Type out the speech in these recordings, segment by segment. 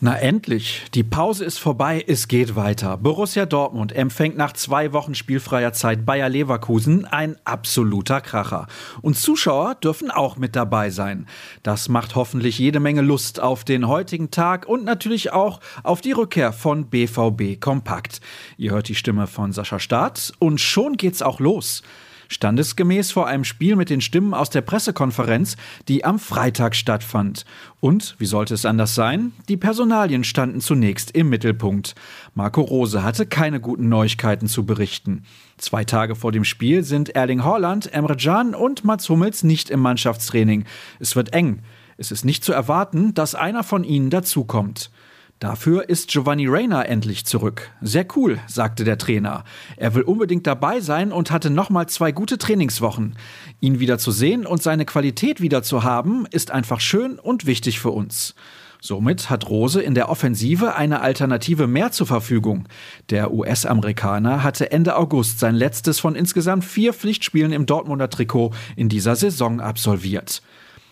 Na endlich, die Pause ist vorbei, es geht weiter. Borussia Dortmund empfängt nach zwei Wochen spielfreier Zeit Bayer Leverkusen, ein absoluter Kracher. Und Zuschauer dürfen auch mit dabei sein. Das macht hoffentlich jede Menge Lust auf den heutigen Tag und natürlich auch auf die Rückkehr von BVB Kompakt. Ihr hört die Stimme von Sascha Staat und schon geht's auch los. Standesgemäß vor einem Spiel mit den Stimmen aus der Pressekonferenz, die am Freitag stattfand. Und, wie sollte es anders sein? Die Personalien standen zunächst im Mittelpunkt. Marco Rose hatte keine guten Neuigkeiten zu berichten. Zwei Tage vor dem Spiel sind Erling Haaland, Emre Can und Mats Hummels nicht im Mannschaftstraining. Es wird eng. Es ist nicht zu erwarten, dass einer von ihnen dazukommt. Dafür ist Giovanni Reyna endlich zurück. Sehr cool, sagte der Trainer. Er will unbedingt dabei sein und hatte nochmal zwei gute Trainingswochen. Ihn wieder zu sehen und seine Qualität wieder zu haben, ist einfach schön und wichtig für uns. Somit hat Rose in der Offensive eine Alternative mehr zur Verfügung. Der US-Amerikaner hatte Ende August sein letztes von insgesamt vier Pflichtspielen im Dortmunder Trikot in dieser Saison absolviert.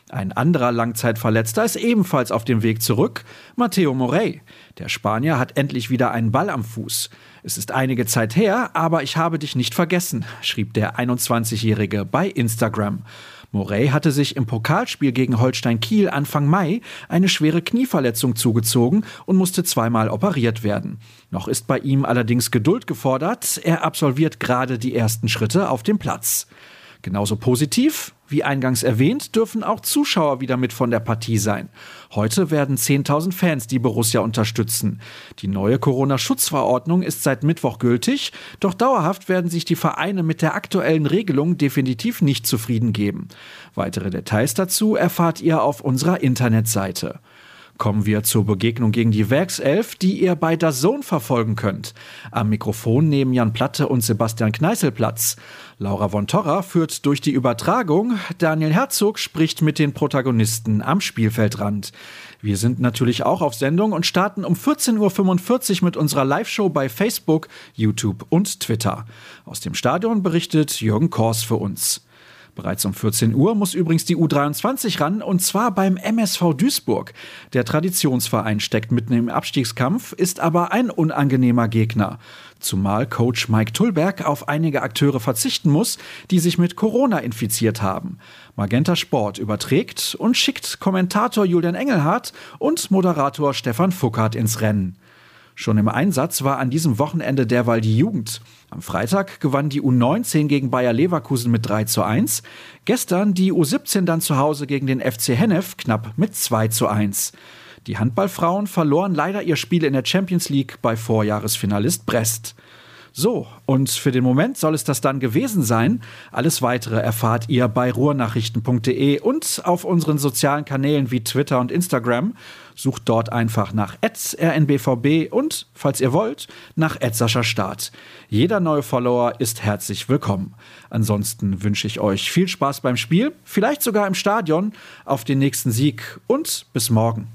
Ein anderer Langzeitverletzter ist ebenfalls auf dem Weg zurück, Matteo Morey. Der Spanier hat endlich wieder einen Ball am Fuß. Es ist einige Zeit her, aber ich habe dich nicht vergessen, schrieb der 21-Jährige bei Instagram. Morey hatte sich im Pokalspiel gegen Holstein Kiel Anfang Mai eine schwere Knieverletzung zugezogen und musste zweimal operiert werden. Noch ist bei ihm allerdings Geduld gefordert, er absolviert gerade die ersten Schritte auf dem Platz. Genauso positiv, wie eingangs erwähnt, dürfen auch Zuschauer wieder mit von der Partie sein. Heute werden 10.000 Fans die Borussia unterstützen. Die neue Corona-Schutzverordnung ist seit Mittwoch gültig, doch dauerhaft werden sich die Vereine mit der aktuellen Regelung definitiv nicht zufrieden geben. Weitere Details dazu erfahrt ihr auf unserer Internetseite. Kommen wir zur Begegnung gegen die Werkself, die ihr bei der Zone verfolgen könnt. Am Mikrofon nehmen Jan Platte und Sebastian Kneißl Platz. Laura von Torra führt durch die Übertragung. Daniel Herzog spricht mit den Protagonisten am Spielfeldrand. Wir sind natürlich auch auf Sendung und starten um 14.45 Uhr mit unserer Live-Show bei Facebook, YouTube und Twitter. Aus dem Stadion berichtet Jürgen Kors für uns. Bereits um 14 Uhr muss übrigens die U23 ran und zwar beim MSV Duisburg. Der Traditionsverein steckt mitten im Abstiegskampf, ist aber ein unangenehmer Gegner. Zumal Coach Mike Tullberg auf einige Akteure verzichten muss, die sich mit Corona infiziert haben. Magenta Sport überträgt und schickt Kommentator Julian Engelhardt und Moderator Stefan Fuckert ins Rennen. Schon im Einsatz war an diesem Wochenende derweil die Jugend. Am Freitag gewann die U19 gegen Bayer Leverkusen mit 3 zu 1. Gestern die U17 dann zu Hause gegen den FC Hennef knapp mit 2 zu 1. Die Handballfrauen verloren leider ihr Spiel in der Champions League bei Vorjahresfinalist Brest. So, und für den Moment soll es das dann gewesen sein. Alles weitere erfahrt ihr bei ruhrnachrichten.de und auf unseren sozialen Kanälen wie Twitter und Instagram. Sucht dort einfach nach rnbvb und, falls ihr wollt, nach Start. Jeder neue Follower ist herzlich willkommen. Ansonsten wünsche ich euch viel Spaß beim Spiel, vielleicht sogar im Stadion, auf den nächsten Sieg und bis morgen.